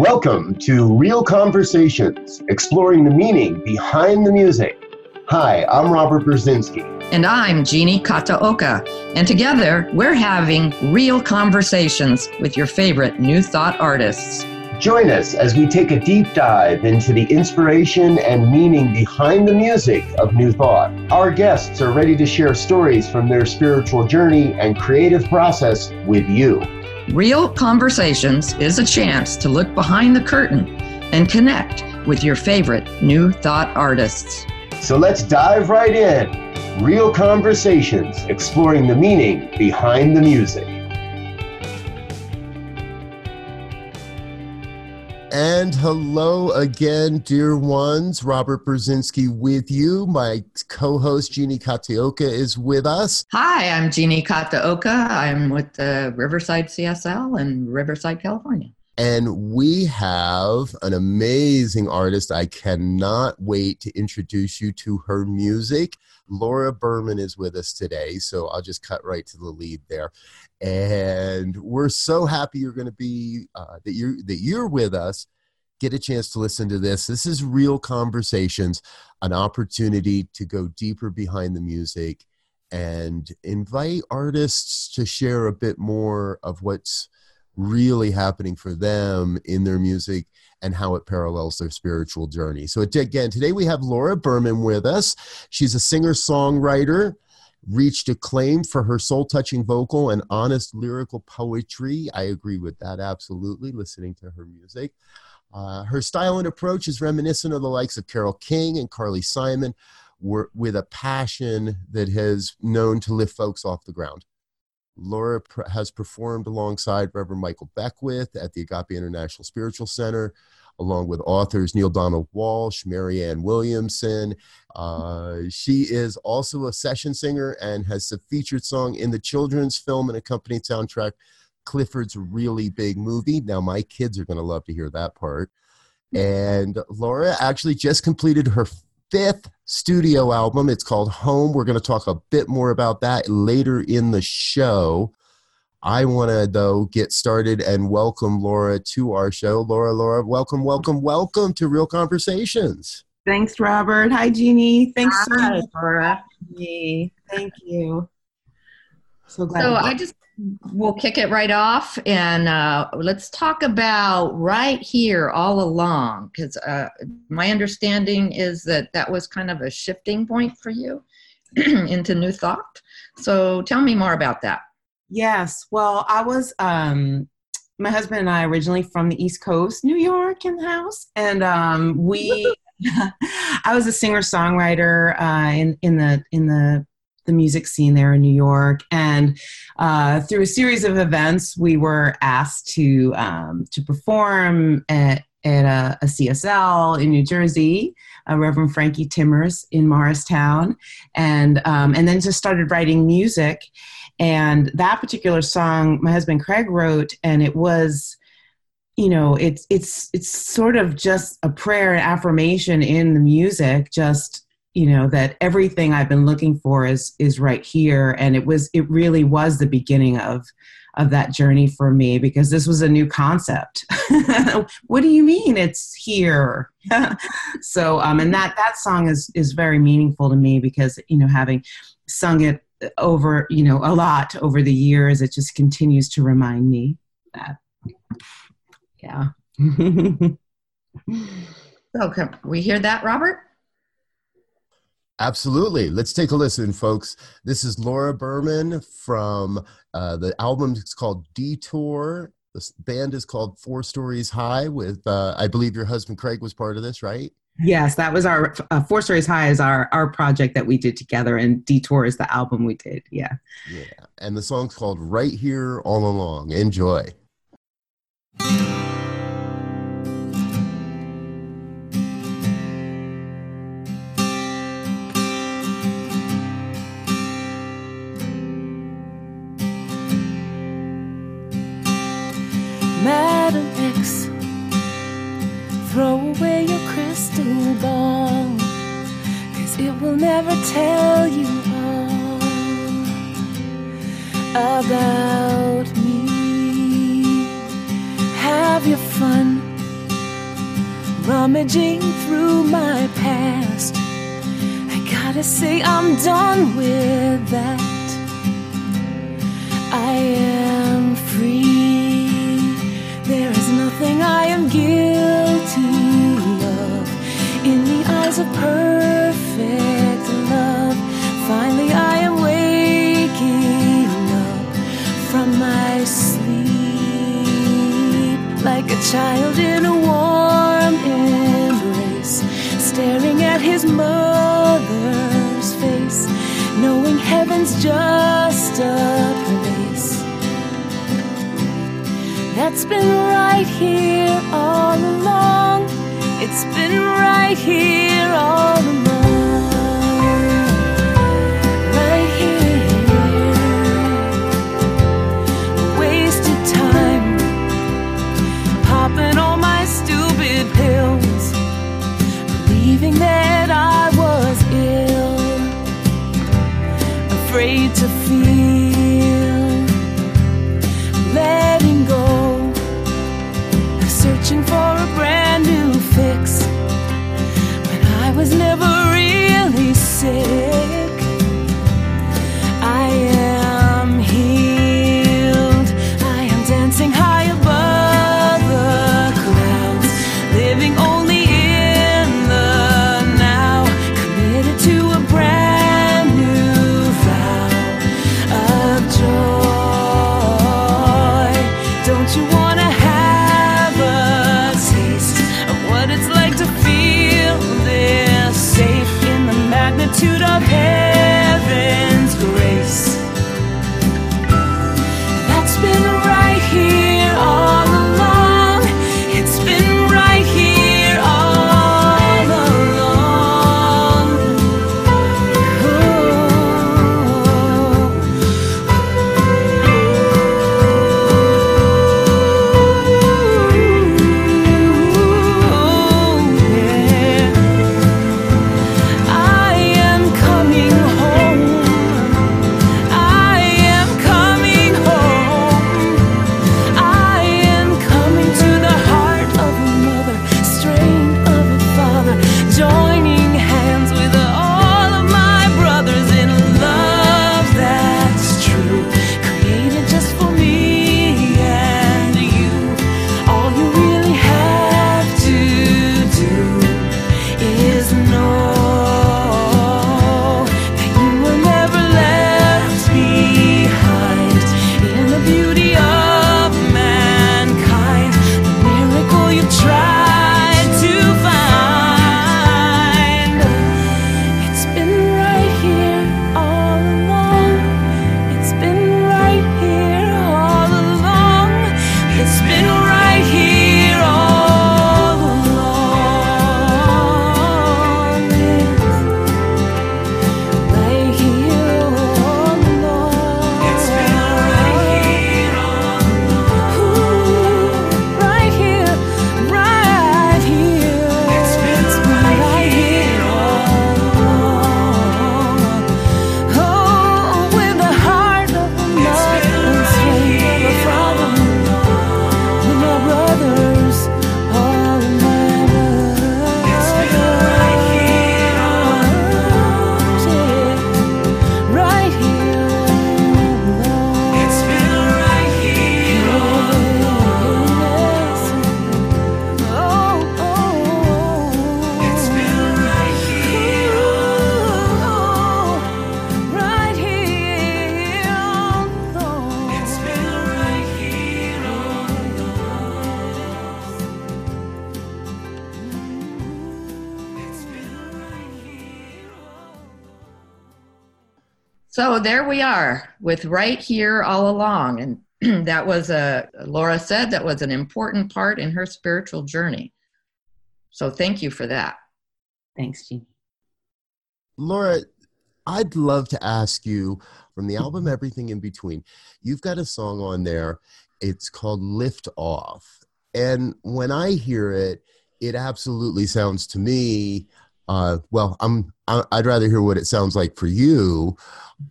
Welcome to Real Conversations, exploring the meaning behind the music. Hi, I'm Robert Brzezinski. And I'm Jeannie Kataoka. And together, we're having real conversations with your favorite New Thought artists. Join us as we take a deep dive into the inspiration and meaning behind the music of New Thought. Our guests are ready to share stories from their spiritual journey and creative process with you. Real Conversations is a chance to look behind the curtain and connect with your favorite New Thought artists. So let's dive right in. Real Conversations, exploring the meaning behind the music. And hello again, dear ones. Robert Brzezinski with you. My co host, Jeannie Kataoka, is with us. Hi, I'm Jeannie Kataoka. I'm with the Riverside CSL in Riverside, California. And we have an amazing artist. I cannot wait to introduce you to her music. Laura Berman is with us today, so I'll just cut right to the lead there and we're so happy you're going to be uh, that you that you're with us. Get a chance to listen to this. This is real conversations an opportunity to go deeper behind the music and invite artists to share a bit more of what's really happening for them in their music and how it parallels their spiritual journey. So again today we have laura berman with us. She's a singer songwriter reached acclaim for her soul touching vocal and honest lyrical poetry. I agree with that absolutely, listening to her music. Uh, her style and approach is reminiscent of the likes of Carole King and Carly Simon, were, with a passion that has known to lift folks off the ground. Laura has performed alongside Reverend Michael Beckwith at the Agape International Spiritual Center, along with authors Neale Donald Walsch, Marianne Williamson. Uh, she is also a session singer and has a featured song in the children's film and accompanied soundtrack Clifford's Really Big Movie. Now, my kids are going to love to hear that part. And Laura actually just completed her fifth studio album. It's called Home. We're going to talk a bit more about that later in the show. I want to, though, get started and welcome Laura to our show. Laura, Laura, welcome, welcome, welcome to Real Conversations. Thanks, Robert. Hi, Jeannie. Thanks Hi, so much Laura. me. Thank you. So glad. So I just we'll kick it right off and uh, let's talk about right here all along because uh, my understanding is that that was kind of a shifting point for you into new thought. So tell me more about that. Yes. Well, I was. Um, my husband and I originally from the East Coast, New York, in the house, and um, we. I was a singer songwriter uh, in in the in the the music scene there in New York, and uh, through a series of events, we were asked to um, to perform at at a, a CSL in New Jersey, uh, Reverend Frankie Timmers in Morristown, and um, and then just started writing music. And that particular song, my husband Craig wrote, and it was you know it's it's it's sort of just a prayer and affirmation in the music just you know that everything i've been looking for is is right here. And it was it really was the beginning of of that journey for me because this was a new concept. What do you mean it's here? So um and that that song is is very meaningful to me because you know having sung it over you know a lot over the years it just continues to remind me that yeah Okay, we hear that, Robert? Absolutely. Let's take a listen, folks. This is Laura Berman from uh, the album. It's called Detour. The band is called Four Stories High. With uh, I believe your husband Craig was part of this, right? Yes, that was our uh, Four Stories High is our our project that we did together, and Detour is the album we did. Yeah. Yeah. And the song's called Right Here All Along. Enjoy. will never tell you all about me. Have your fun rummaging through my past. I gotta say, I'm done with that. I am free. There is nothing I am guilty. there we are with right here all along. And that was a, Laura said, that was an important part in her spiritual journey. So thank you for that. Thanks, Jeannie. Laura, I'd love to ask you from the album Everything in Between, you've got a song on there. It's called Lift Off. And when I hear it, it absolutely sounds to me uh, well, I'm I'd rather hear what it sounds like for you,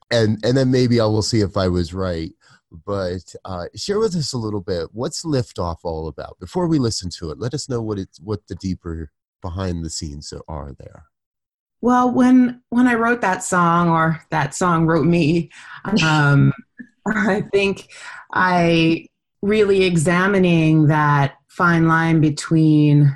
and and then maybe I will see if I was right. But uh, share with us a little bit what's liftoff all about. Before we listen to it, let us know what it's what the deeper behind the scenes are there. Well, when when I wrote that song, or that song wrote me, um, I think I really examining that fine line between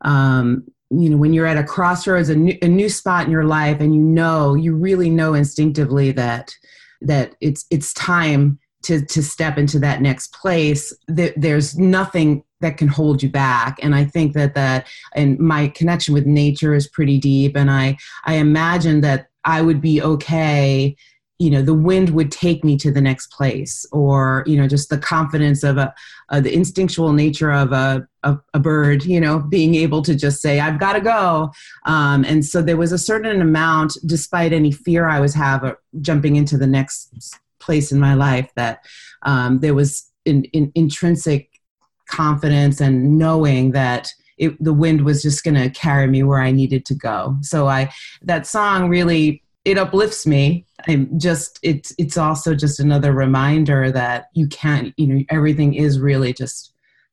um, you know, when you're at a crossroads, a new, a new spot in your life, and you know, you really know instinctively that that it's it's time to to step into that next place. That there's nothing that can hold you back and i think that that and my connection with nature is pretty deep and i i imagine that i would be okay you know the wind would take me to the next place or you know just the confidence of a, the instinctual nature of a, a, a bird you know being able to just say i've got to go um, and so there was a certain amount despite any fear i was have uh, jumping into the next place in my life that um, there was in, in, intrinsic confidence and knowing that it, the wind was just going to carry me where I needed to go. So I that song really it uplifts me. I'm just it's it's also just another reminder that you can't you know everything is really just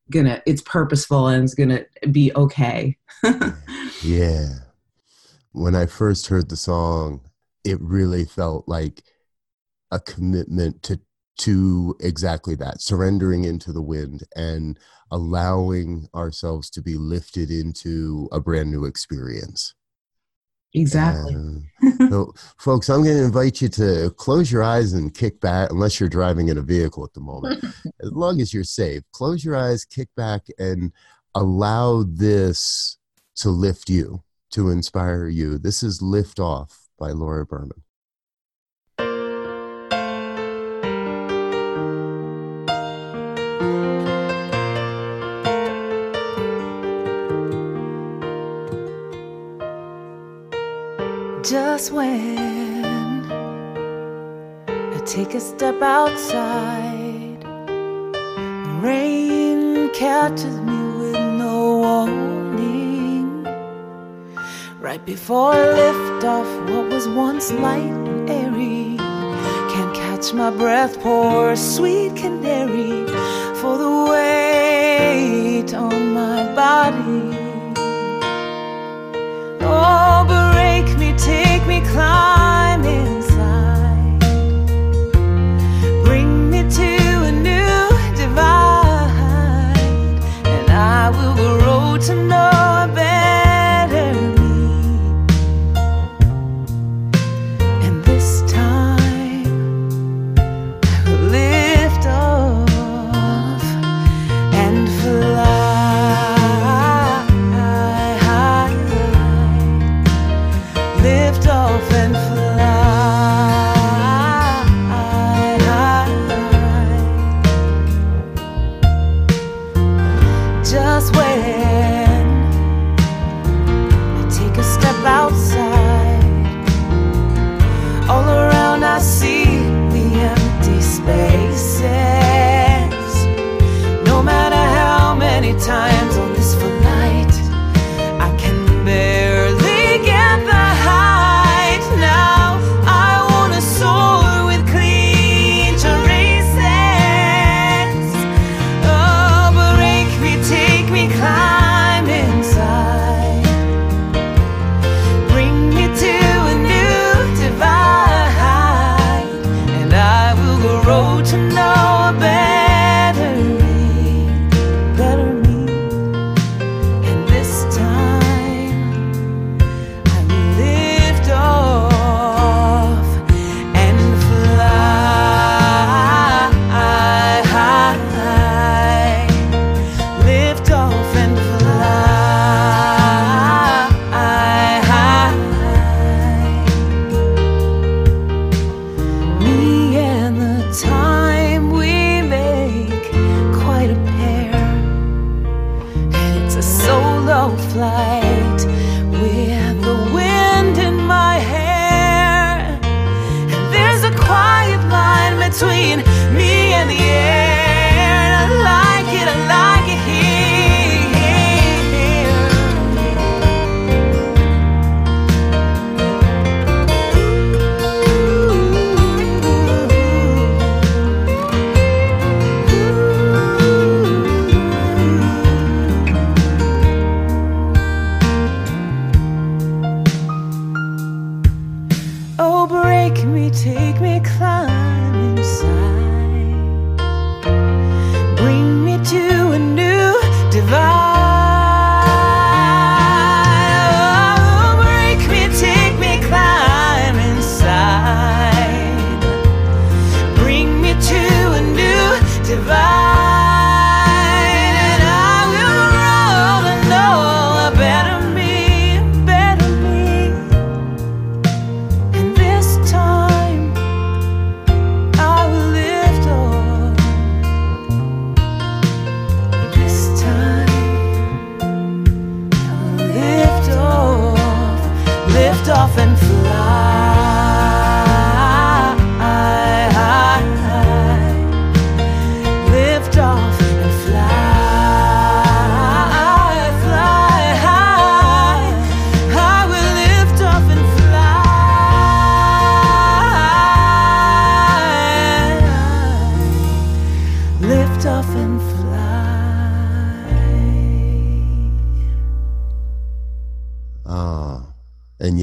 gonna it's purposeful and it's gonna be okay. yeah. When I first heard the song, it really felt like a commitment to to exactly that surrendering into the wind and allowing ourselves to be lifted into a brand new experience exactly. And, so folks i'm going to invite you to close your eyes and kick back unless you're driving in a vehicle at the moment. As long as you're safe close your eyes kick back and allow this to lift you to inspire you. This is lift off by laura berman just when I take a step outside, the rain catches me with no warning. Right before I lift off what was once light and airy, can't catch my breath, poor sweet canary, for the weight on my body. Oh, take me, climb inside. Bring me to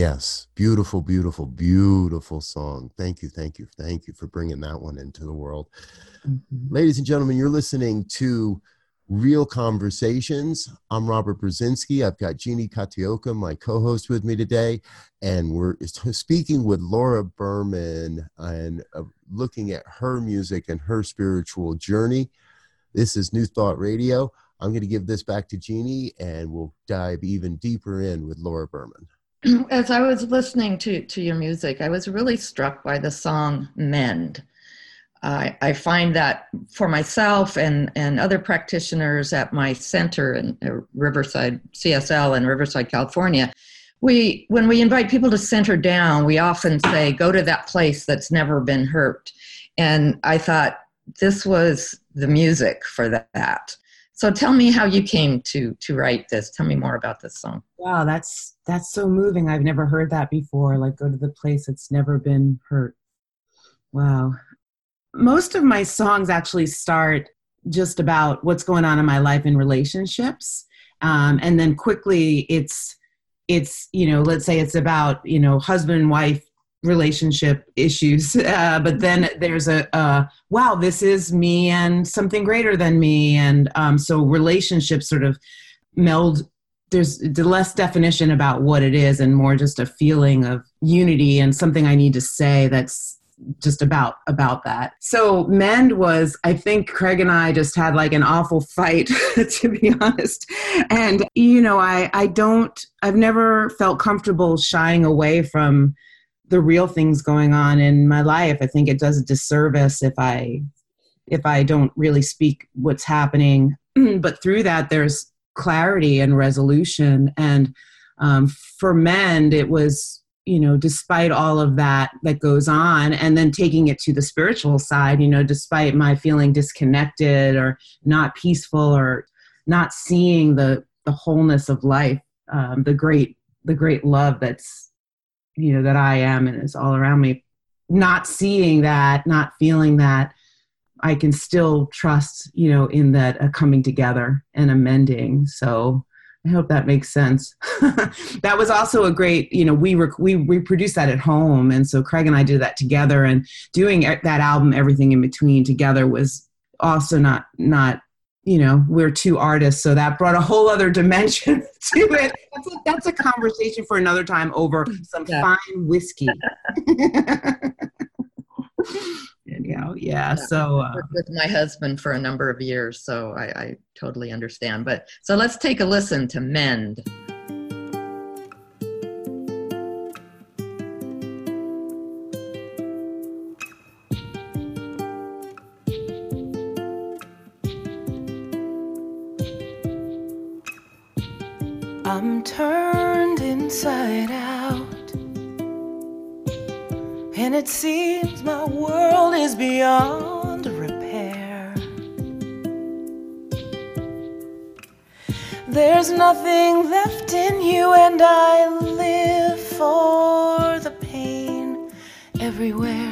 yes, beautiful, beautiful, beautiful song. Thank you, thank you, thank you for bringing that one into the world. Mhm. Ladies and gentlemen, you're listening to Real Conversations. I'm Robert Brzezinski. I've got Jeannie Kataoka, my co host, with me today. And we're speaking with Laura Berman and uh, looking at her music and her spiritual journey. This is New Thought Radio. I'm going to give this back to Jeannie and we'll dive even deeper in with Laura Berman. As I was listening to, to your music, I was really struck by the song Mend. I, I find that for myself and, and other practitioners at my center in uh, Riverside, CSL in Riverside, California, we when we invite people to center down, we often say, go to that place that's never been hurt. And I thought this was the music for that. So tell me how you came to to write this. Tell me more about this song. Wow, that's that's so moving. I've never heard that before. Like go to the place that's never been hurt. Wow. Most of my songs actually start just about what's going on in my life in relationships. Um, and then quickly it's it's, you know, let's say it's about, you know, husband and wife relationship issues. Uh, but then there's a uh, wow this is me and something greater than me. And um, so relationships sort of meld there's less definition about what it is and more just a feeling of unity and something i need to say that's just about about that. So mend was i think craig and i just had like an awful fight to be honest. And you know i i don't i've never felt comfortable shying away from the real things going on in my life. I think it does a disservice if i if i don't really speak what's happening. But through that there's clarity and resolution. And um, for Mend, it was you know despite all of that that goes on and then taking it to the spiritual side you know despite my feeling disconnected or not peaceful or not seeing the the wholeness of life um, the great the great love that's you know that i am and is all around me not seeing that not feeling that i can still trust you know in that a coming together and amending. So i hope that makes sense. That was also a great you know we rec- we reproduced that at home. And so craig and i did that together. And doing that album everything in between together was also not not you know we're two artists so that brought a whole other dimension to it that's a, that's a conversation for another time over some Yeah. fine whiskey anyhow yeah yeah so uh, with my husband for a number of years, so I, I totally understand. But so let's take a listen to Mend. I'm turned inside out. And it seems my world is beyond repair. There's nothing left in you, and I live for the pain everywhere.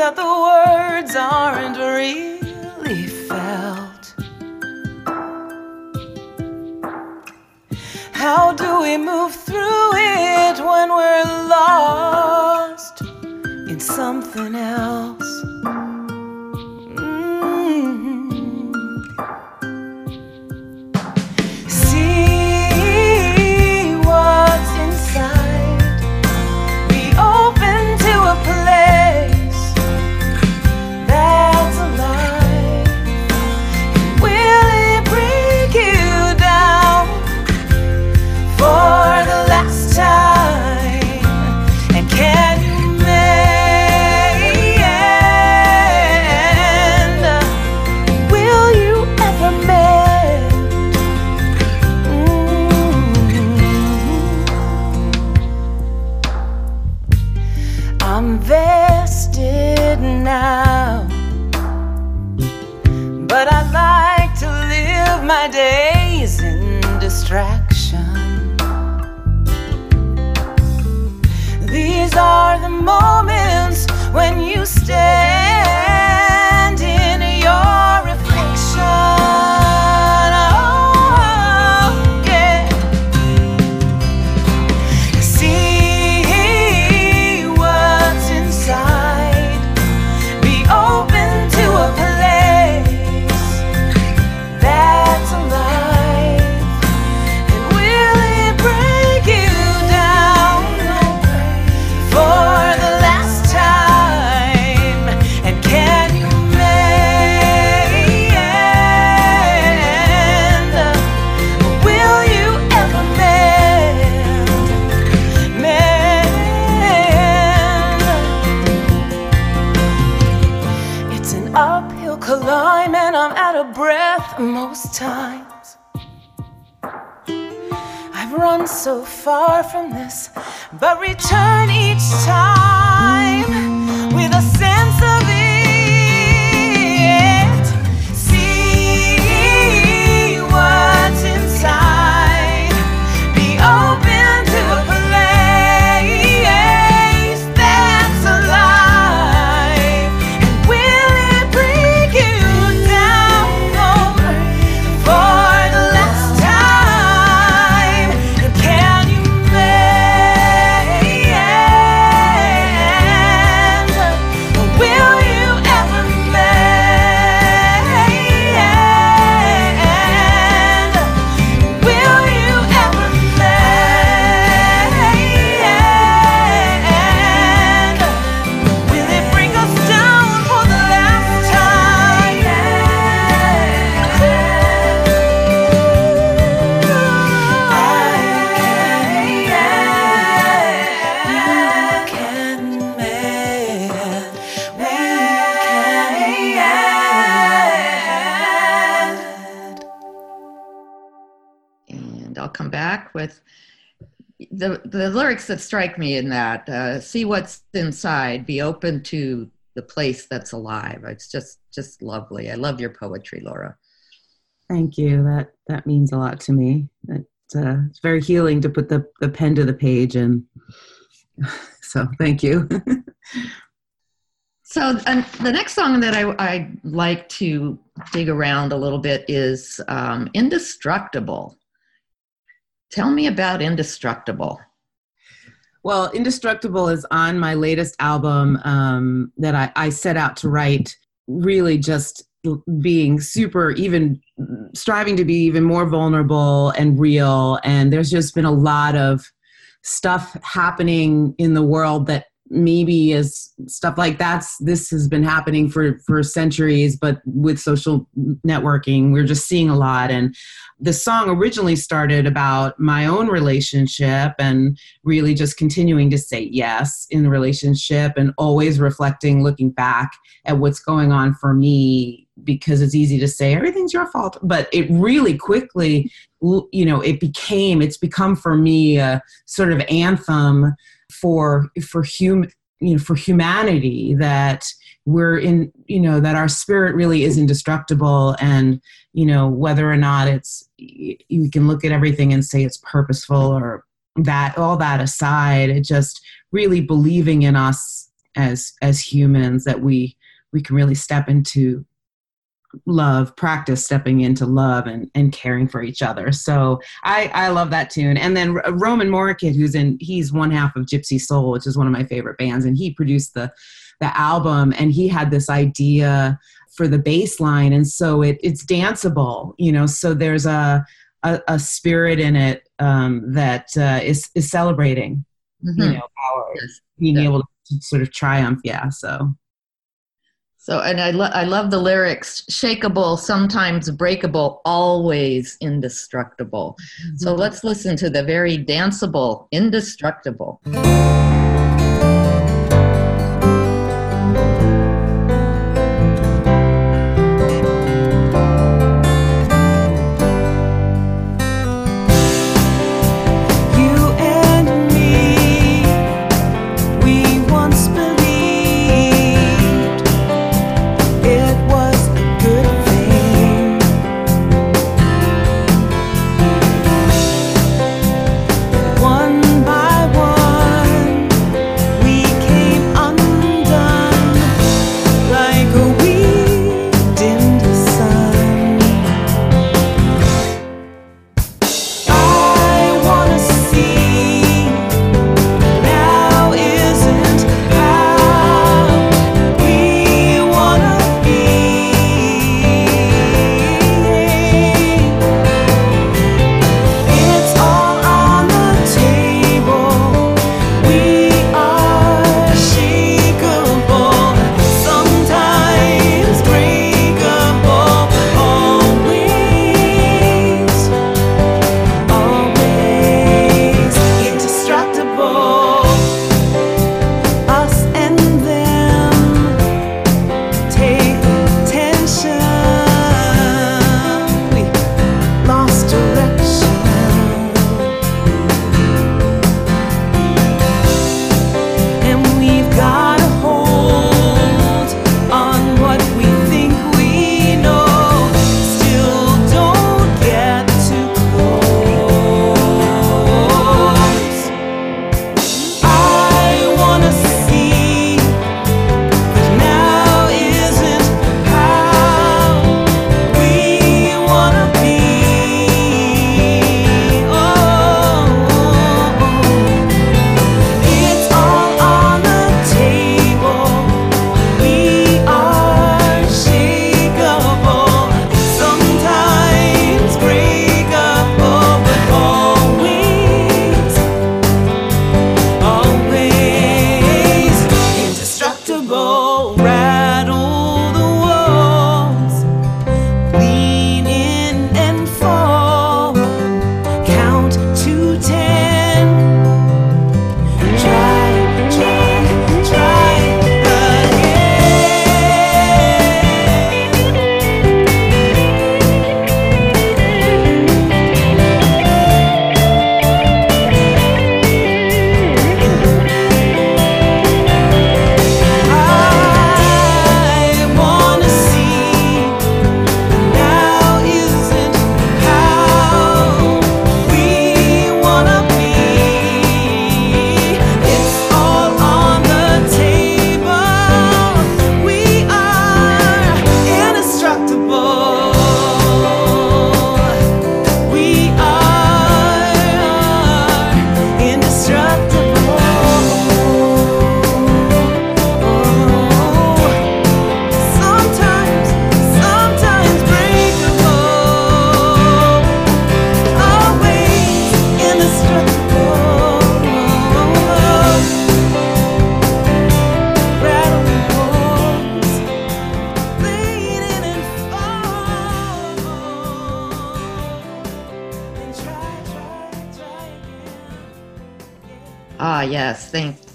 That the words aren't really felt. How do we move moments when you return each time the the lyrics that strike me in that. Uh, see what's inside. Be open to the place that's alive. It's just just lovely. I love your poetry, Laura. Thank you. That that means a lot to me. It, uh, it's very healing to put the, the pen to the page and so thank you. So and the next song that I, I like to dig around a little bit is um, Indestructible. Tell me about Indestructible. Well, Indestructible is on my latest album um, that I, I set out to write, really just being super, even striving to be even more vulnerable and real. And there's just been a lot of stuff happening in the world that maybe is stuff like that's this has been happening for for centuries but with social networking we're just seeing a lot. And the song originally started about my own relationship and really just continuing to say yes in the relationship and always reflecting looking back at what's going on for me because it's easy to say everything's your fault. But it really quickly you know it became it's become for me a sort of anthem for for hum you know for humanity that we're in you know that our spirit really is indestructible and you know whether or not it's you can look at everything and say it's purposeful or that all that aside it just really believing in us as as humans that we we can really step into love practice stepping into love and, and caring for each other so i i love that tune and then R- roman morykit who's in he's one half of gypsy soul which is one of my favorite bands and he produced the the album and he had this idea for the bass line and so it it's danceable you know so there's a a, a spirit in it um, that uh, is is celebrating you Mhm. know our Yes. being Yeah. able to sort of triumph yeah so So, and I, lo- I love the lyrics shakeable, sometimes breakable, always indestructible. Mm-hmm. So let's listen to the very danceable, indestructible.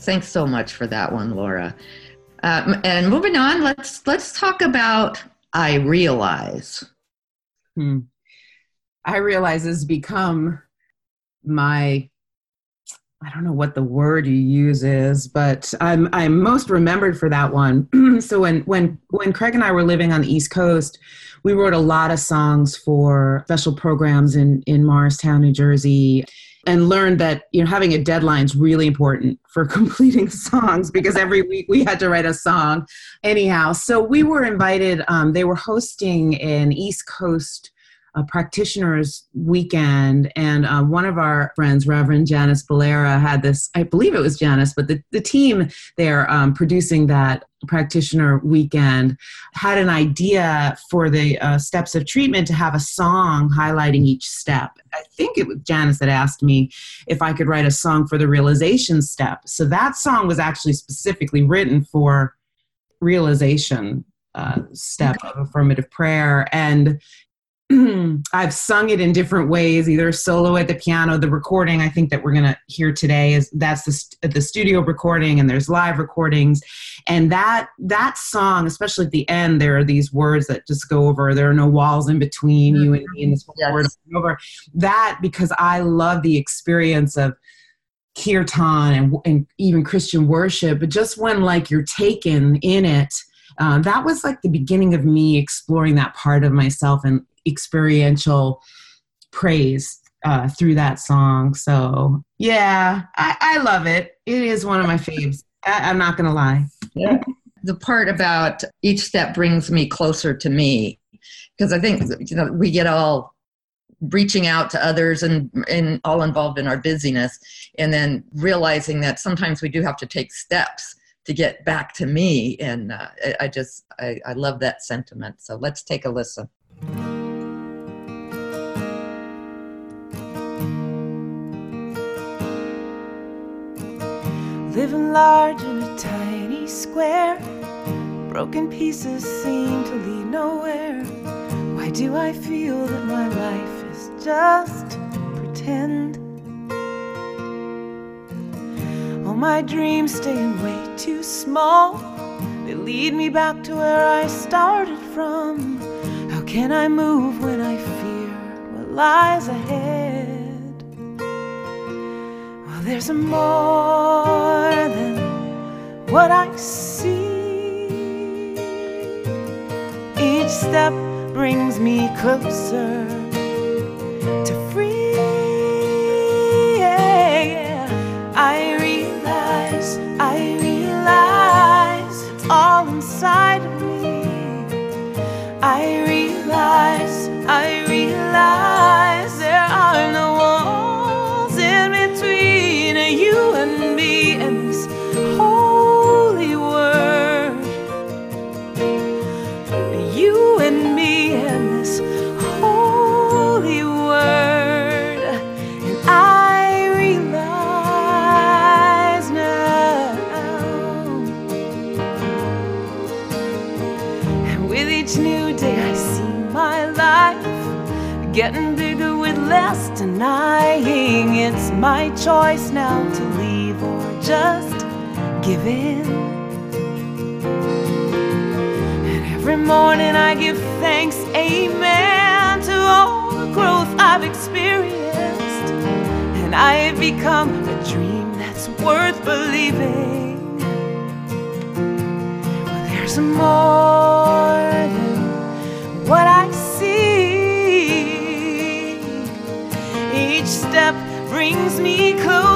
Thanks. So much for that one, Laura. Um, and moving on, let's let's talk about I realize. Hmm. I realize has become my I don't know what the word you use is, but I'm I'm most remembered for that one. so when when when Craig and I were living on the East Coast, we wrote a lot of songs for special programs in in Morristown, New Jersey, and learned that you know having a deadline is really important for completing songs because every week we had to write a song. Anyhow, so we were invited. Um, they were hosting an East Coast a practitioners weekend and uh, one of our friends reverend janice valera had this i believe it was janice but the, the team there um, producing that practitioner weekend had an idea for the uh, steps of treatment to have a song highlighting each step. I think it was janice that asked me if i could write a song for the realization step. So that song was actually specifically written for realization uh, step of affirmative prayer and I've sung it in different ways, either solo at the piano. The recording I think that we're going to hear today is that's the the studio recording, and there's live recordings. And that that song, especially at the end, there are these words that just go over. There are no walls in between you and me, and this Yes. word over. That because I love the experience of kirtan and, and even Christian worship, but just when like you're taken in it. Uh, that was like the beginning of me exploring that part of myself and experiential praise uh, through that song. So yeah, I, I love it. It is one of my faves. I, I'm not gonna lie. the part about each step brings me closer to me because i think you know we get all reaching out to others and and all involved in our busyness and then realizing that sometimes we do have to take steps to get back to me and uh, I, I just I, I love that sentiment so let's take a listen Living large in a tiny square. Broken pieces seem to lead nowhere. Why do I feel that my life is just pretend? All my dreams staying way too small. They lead me back to where I started from. How can I move when I fear what lies ahead? There's more than what I see. Each step brings me closer to free. Getting bigger with less denying. It's my choice now to leave or just give in. And every morning I give thanks, amen, to all the growth I've experienced. And I have become a dream that's worth believing. Well, there's more brings me closer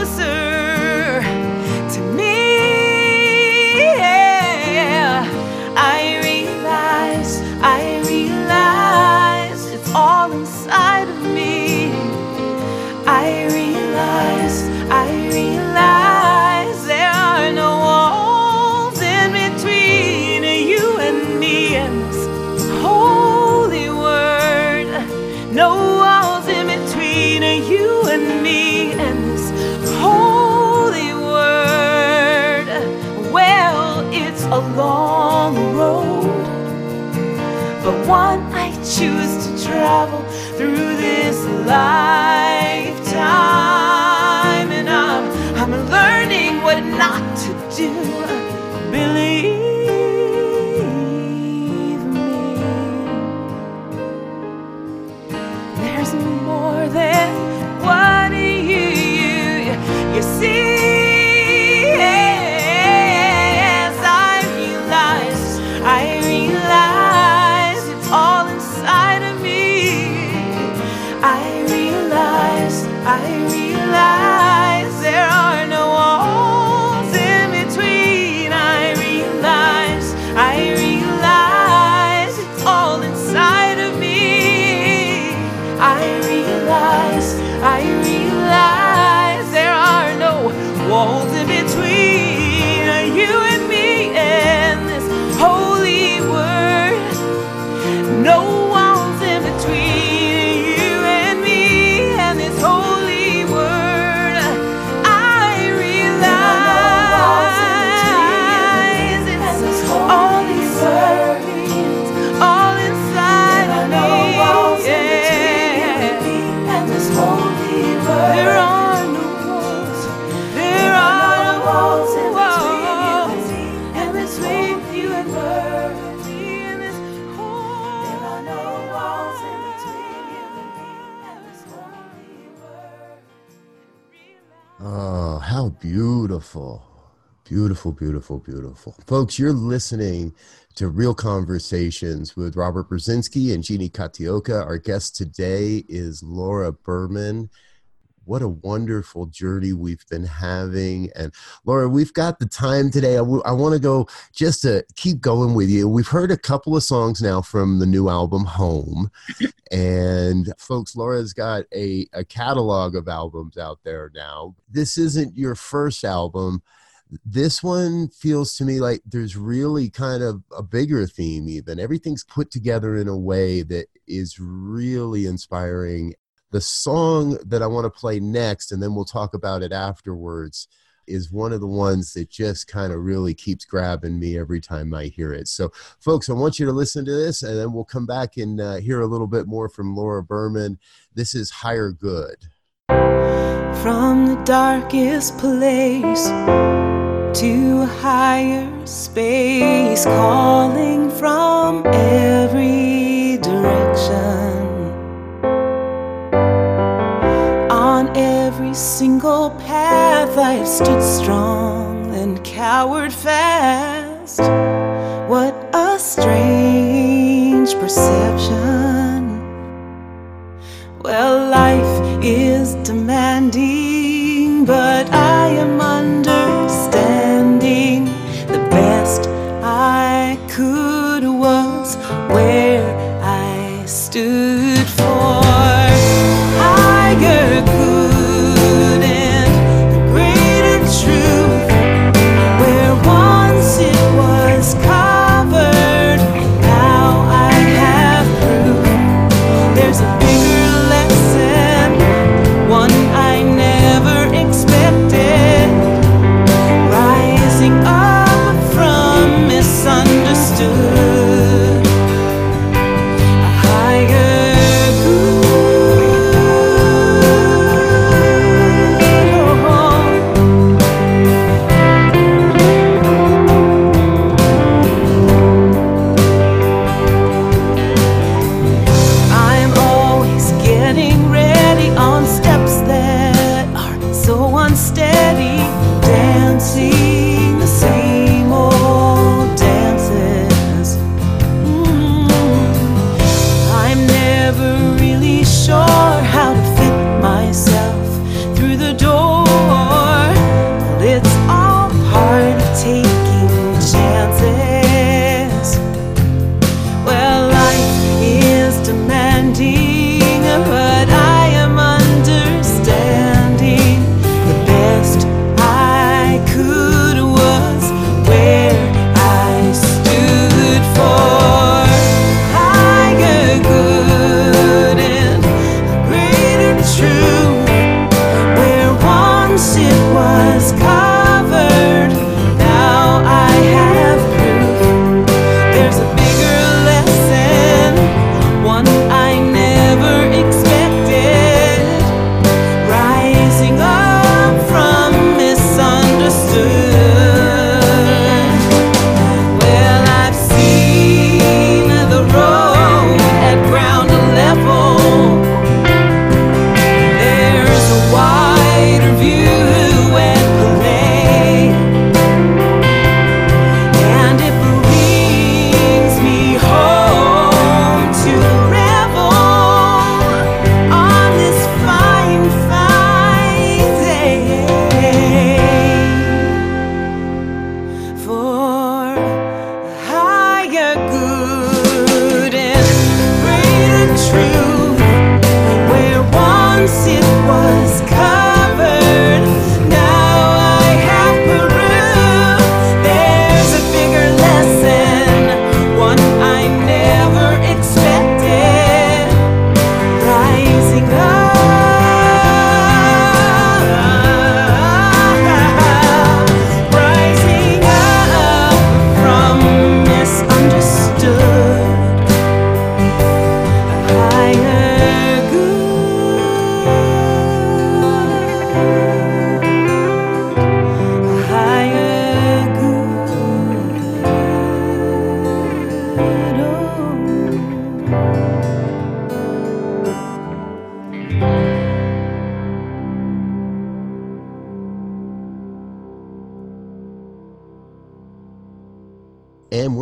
beautiful. Beautiful, beautiful, beautiful. Folks, you're listening to Real Conversations with Robert Brzezinski and Jeannie Kataoka. Our guest today is Laura Berman. What a wonderful journey we've been having. And Laura, we've got the time today. I want to go just to keep going with you. We've heard a couple of songs now from the new album, Home. And folks, Laura's got a, a catalog of albums out there now. This isn't your first album. This one feels to me like there's really kind of a bigger theme, even. Everything's put together in a way that is really inspiring. The song that I want to play next, and then we'll talk about it afterwards, is one of the ones that just kind of really keeps grabbing me every time I hear it. So, folks, I want you to listen to this, and then we'll come back and uh, hear a little bit more from Laura Berman. This is Higher Good. From the darkest place to a higher space, calling from every single path, I've stood strong and cowered fast.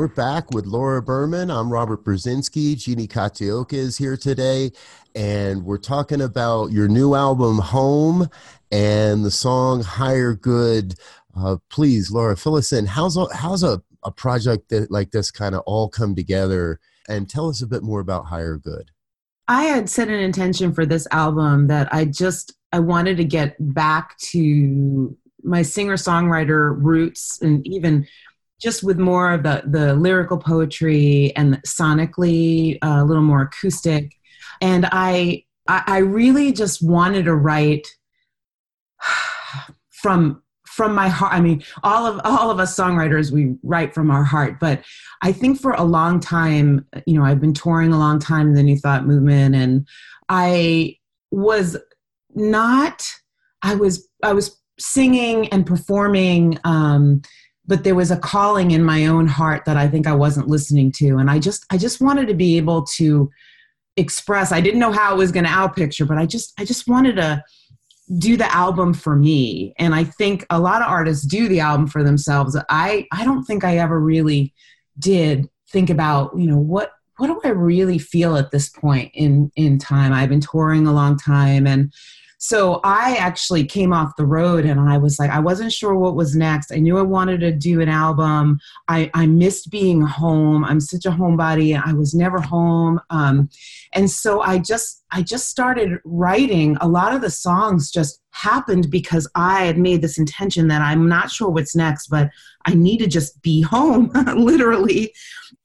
We're back with Laura Berman. I'm Robert Brzezinski. Jeannie Kataoka is here today. And we're talking about your new album, Home, and the song Higher Good. Uh, please, Laura, fill us in. How's a, how's a, a project that, like this kind of all come together? And tell us a bit more about Higher Good. I had set an intention for this album that I just I wanted to get back to my singer-songwriter roots and even just with more of the the lyrical poetry and sonically uh, a little more acoustic. And I I really just wanted to write from from my heart. I mean all of all of us songwriters we write from our heart. But i think for a long time you know i've been touring a long time in the new thought movement and i was not i was i was singing and performing um but there was a calling in my own heart that i think i wasn't listening to. And i just i just wanted to be able to express i didn't know how it was going to outpicture but i just i just wanted to do the album for me. And i think a lot of artists do the album for themselves. I i don't think i ever really did think about you know what what do i really feel at this point in in time? I've been touring a long time and so i actually came off the road and i was like i wasn't sure what was next. I knew i wanted to do an album. I i missed being home. I'm such a homebody. I was never home. Um, and so i just i just started writing. A lot of the songs just happened because i had made this intention that i'm not sure what's next but i need to just be home literally.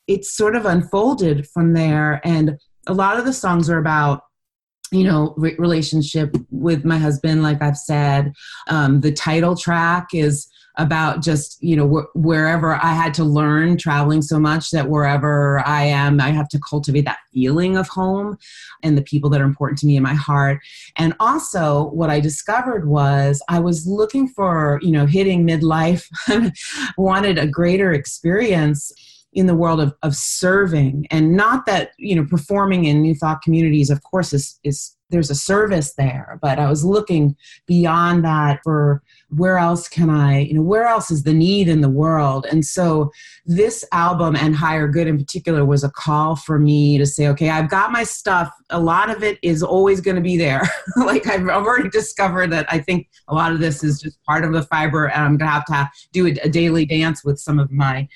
It sort of unfolded from there. And a lot of the songs are about you know re- relationship with my husband like i've said um, the title track is about just you know wh- wherever i had to learn traveling so much that wherever i am i have to cultivate that feeling of home and the people that are important to me in my heart. And also what i discovered was i was looking for you know hitting midlife wanted a greater experience in the world of, of serving. And not that you know performing in new thought communities of course is is there's a service there but i was looking beyond that for where else can i you know where else is the need in the world? And so this album and higher good in particular was a call for me to say okay i've got my stuff. A lot of it is always going to be there. Like I've, already discovered that i think a lot of this is just part of the fiber and i'm going to have to do a daily dance with some of my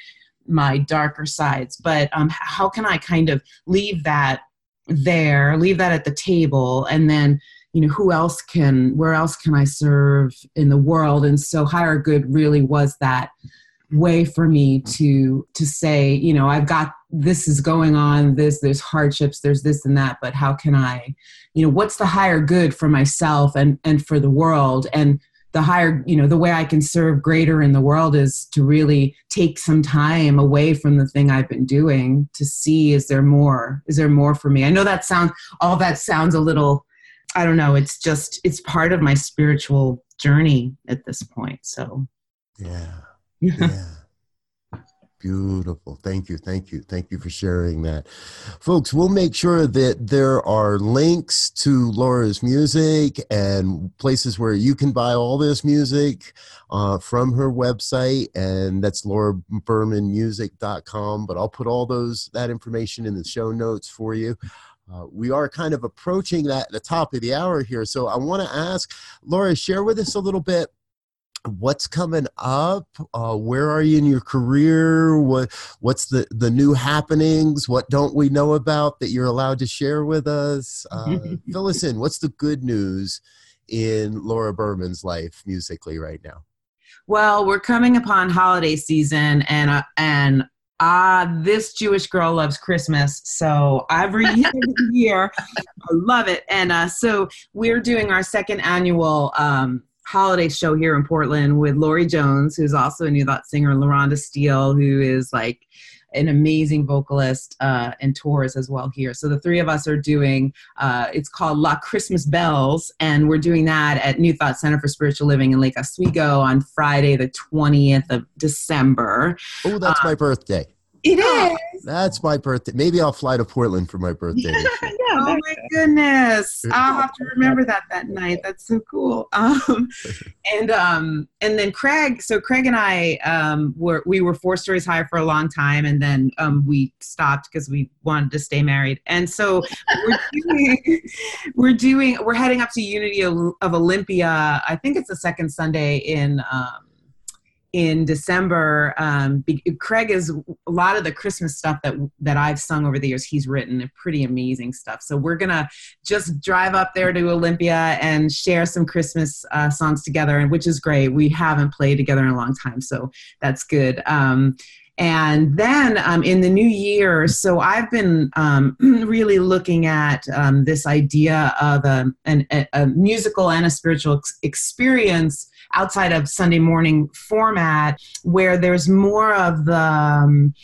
my darker sides but um, how can i kind of leave that there leave that at the table? And then you know who else can where else can i serve in the world? And so higher good really was that way for me to to say you know i've got this is going on this there's hardships there's this and that but how can i you know what's the higher good for myself and and for the world? And the higher you know the way i can serve greater in the world is to really take some time away from the thing i've been doing to see is there more is there more for me i know that sounds all that sounds a little i don't know it's just it's part of my spiritual journey at this point so Yeah. yeah. Beautiful. Thank you. Thank you. Thank you for sharing that. Folks, we'll make sure that there are links to Laura's music and places where you can buy all this music uh, from her website. And that's laurabermanmusic.com. But I'll put all those that information in the show notes for you. Uh, we are kind of approaching that the top of the hour here. So I want to ask Laura, share with us a little bit what's coming up? Uh, where are you in your career? What what's the the new happenings? What don't we know about that you're allowed to share with us? Uh, fill us in. What's the good news in Laura Berman's life musically right now? Well, we're coming upon holiday season, and uh, and ah, this Jewish girl loves Christmas. So every year, I love it. And uh, so we're doing our second annual um, holiday show here in Portland with Lori Jones, who's also a New Thought singer, and LaRonda Steele, who is like an amazing vocalist uh, and tours as well here. So the three of us are doing, uh, it's called La Christmas Bells, and we're doing that at New Thought Center for Spiritual Living in Lake Oswego on Friday, the 20th of December. Oh, that's Uh, my birthday. It is. That's my birthday. Maybe I'll fly to Portland for my birthday. this year. Oh my goodness! I'll have to remember that that night. That's so cool. Um, and um, and then Craig. So Craig and I um, were we were four stories high for a long time, and then um, we stopped because we wanted to stay married. And so we're doing, we're doing we're heading up to Unity of of Olympia. I think it's the second Sunday in. In December, um, be- Craig is a lot of the Christmas stuff that that I've sung over the years. He's written pretty amazing stuff. So we're gonna just drive up there to Olympia and share some Christmas uh, songs together, and which is great. We haven't played together in a long time, so that's good. Um, and then um, in the new year, so I've been um, really looking at um, this idea of a, an, a musical and a spiritual ex- experience outside of Sunday morning format, where there's more of the um,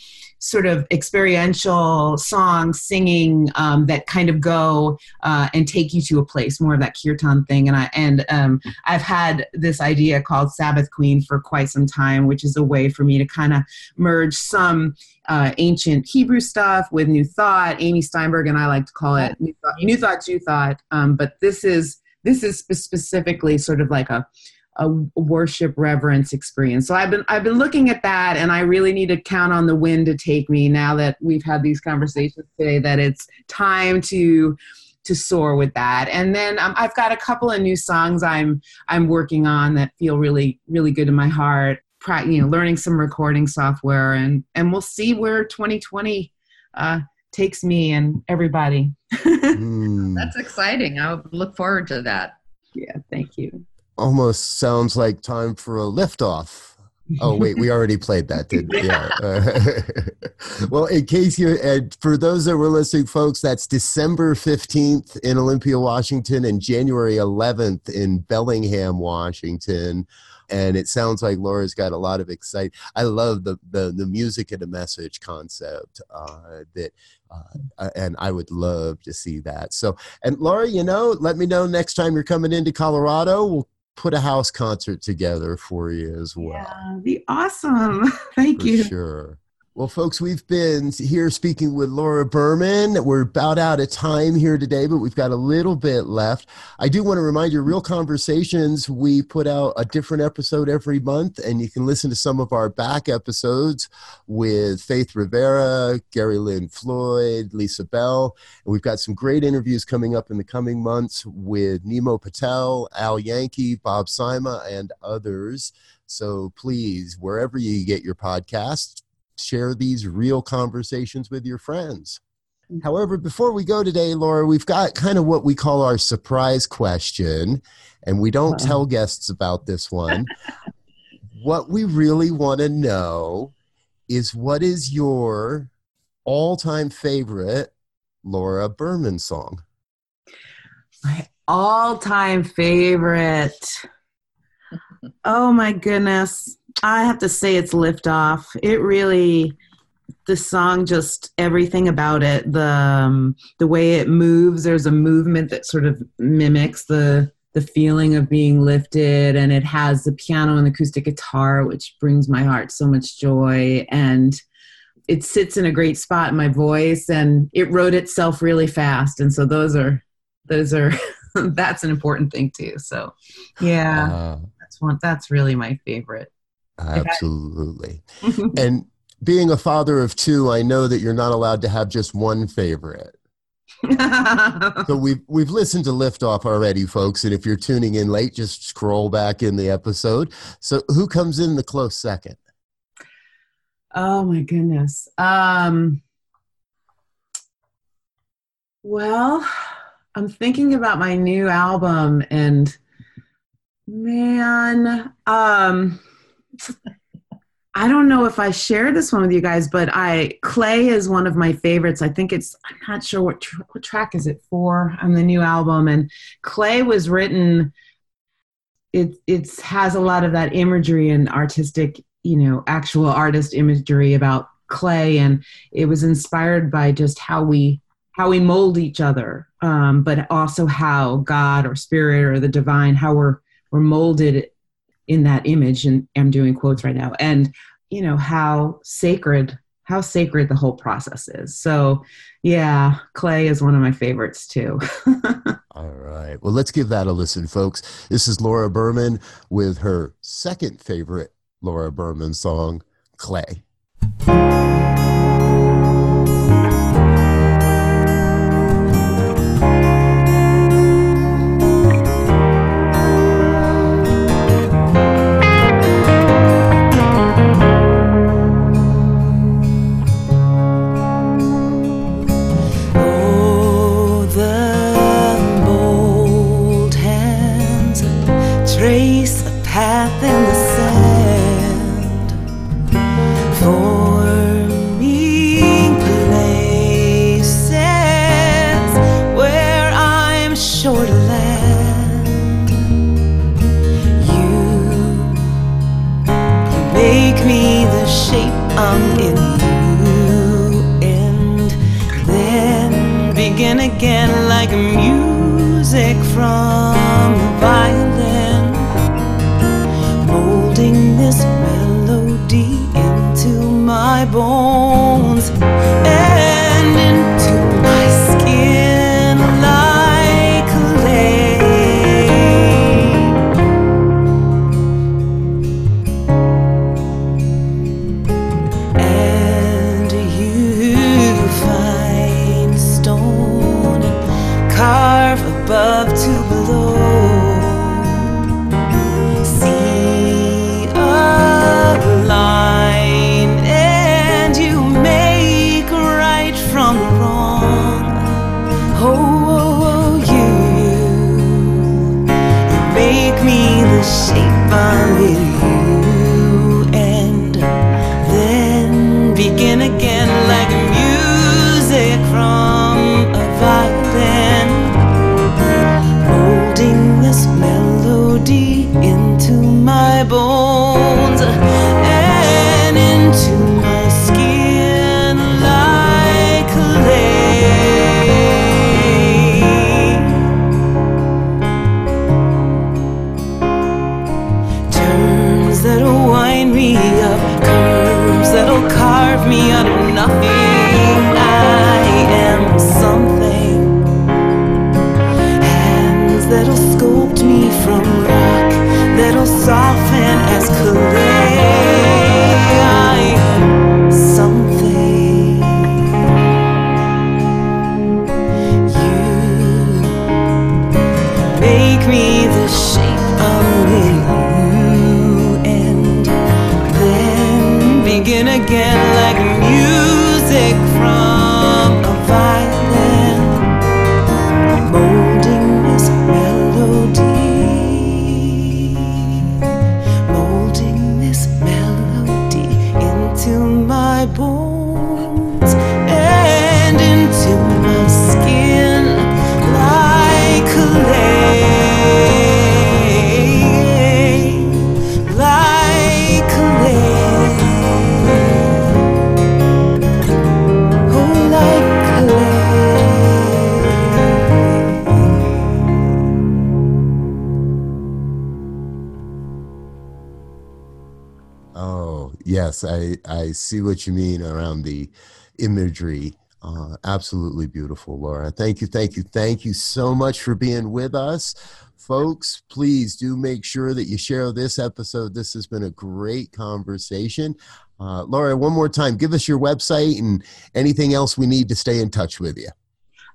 sort of experiential songs, singing um, that kind of go uh, and take you to a place, more of that kirtan thing. And I and um, I've had this idea called Sabbath Queen for quite some time, which is a way for me to kind of merge some uh, ancient Hebrew stuff with New Thought. Amy Steinberg and I like to call it New Thought, New Thought, Jew Thought. Um, but this is this is specifically sort of like a a worship reverence experience. So I've been I've been looking at that and I really need to count on the wind to take me now that we've had these conversations today that it's time to to soar with that. And then um, I've got a couple of new songs I'm I'm working on that feel really really good in my heart. Pra- you know, learning some recording software and and we'll see where 2020 uh, takes me and everybody. Hmm. That's exciting. I look forward to that. yeah, thank you. Almost sounds like time for a liftoff. Oh wait, we already played that, did we? Yeah. Uh, well, in case you, and for those that were listening, folks, that's December fifteenth in Olympia, Washington, and January eleventh in Bellingham, Washington. And it sounds like Laura's got a lot of excitement. I love the the, the music and the message concept uh, that, uh, and I would love to see that. So, and Laura, you know, let me know next time you're coming into Colorado. We'll put a house concert together for you as well. Yeah, be awesome. Thank For you. sure. Well, folks, we've been here speaking with Laura Berman. We're about out of time here today, but we've got a little bit left. I do want to remind you, Real Conversations, we put out a different episode every month, and you can listen to some of our back episodes with Faith Rivera, Gary Lynn Floyd, Lisa Bell. And we've got some great interviews coming up in the coming months with Nimo Patel, Al Yankee, Bob Sima, and others. So please, wherever you get your podcasts, share these real conversations with your friends. Mm-hmm. However, before we go today, Laura, we've got kind of what we call our surprise question, and we don't Uh-oh. tell guests about this one. what we really want to know is what is your all time favorite Laura Berman song? My all-time favorite. Oh my goodness. I have to say it's Lift Off. It really the song just everything about it the um, the way it moves there's a movement that sort of mimics the the feeling of being lifted and it has the piano and acoustic guitar which brings my heart so much joy and it sits in a great spot in my voice and it wrote itself really fast and so those are those are that's an important thing too so yeah. Uh, that's one that's really my favorite absolutely. and being a father of two, I know that you're not allowed to have just one favorite. So we've we've listened to Liftoff already, folks, and if you're tuning in late, just scroll back in the episode. So who comes in the close second? oh my goodness. Um, well, I'm thinking about my new album and man, um, I don't know if I shared this one with you guys, but I Clay is one of my favorites. I think it's I'm not sure what tr- what track is it for on the new album, and Clay was written. It it's has a lot of that imagery and artistic, you know, actual artist imagery about clay, and it was inspired by just how we how we mold each other, um, but also how God or spirit or the divine how we're we're molded in that image and i'm doing quotes right now and you know how sacred how sacred the whole process is so yeah clay is one of my favorites too All right. Well, let's give that a listen, folks. This is Laura Berman with her second favorite Laura Berman song, Clay. See what you mean around the imagery. Uh, absolutely beautiful, Laura. Thank you, thank you, thank you so much for being with us. Folks, please do make sure that you share this episode. This has been a great conversation. Uh, Laura, one more time, give us your website and anything else we need to stay in touch with you.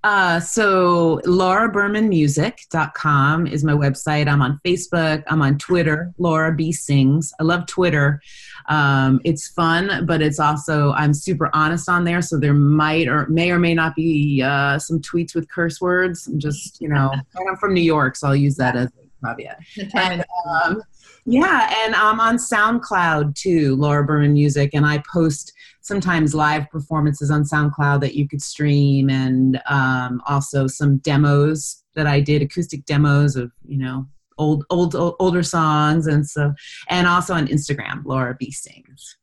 Uh, so laurabermanmusic.com is my website. I'm on Facebook. I'm on Twitter, Laura B Sings. I love Twitter. Um, it's fun, but it's also, I'm super honest on there. So there might or may or may not be uh, some tweets with curse words. I'm just, you know, I'm from New York, so I'll use that as a caveat. And, um, yeah, and I'm on SoundCloud too, Laura Berman Music, and I post sometimes live performances on SoundCloud that you could stream, and um, also some demos that I did, acoustic demos of you know old, old, old older songs, and so, and also on Instagram, Laura B Sings.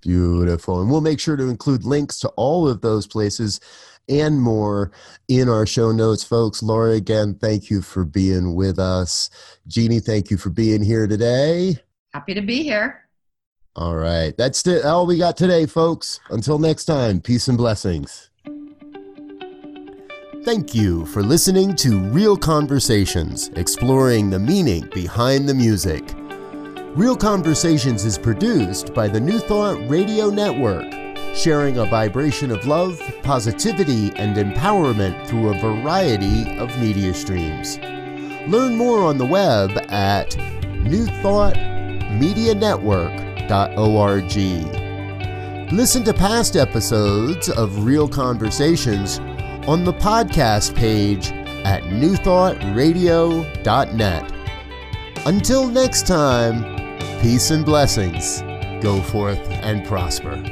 Beautiful. And we'll make sure to include links to all of those places and more in our show notes, folks. Laura, again, thank you for being with us. Jeannie, thank you for being here today. Happy to be here. All right. That's it. all we got today, folks. Until next time, peace and blessings. Thank you for listening to Real Conversations, exploring the meaning behind the music. Real Conversations is produced by the New Thought Radio Network, sharing a vibration of love, positivity, and empowerment through a variety of media streams. Learn more on the web at newthoughtmedianetwork.org. Listen to past episodes of Real Conversations on the podcast page at newthoughtradio.net. Until next time, peace and blessings. Go forth and prosper.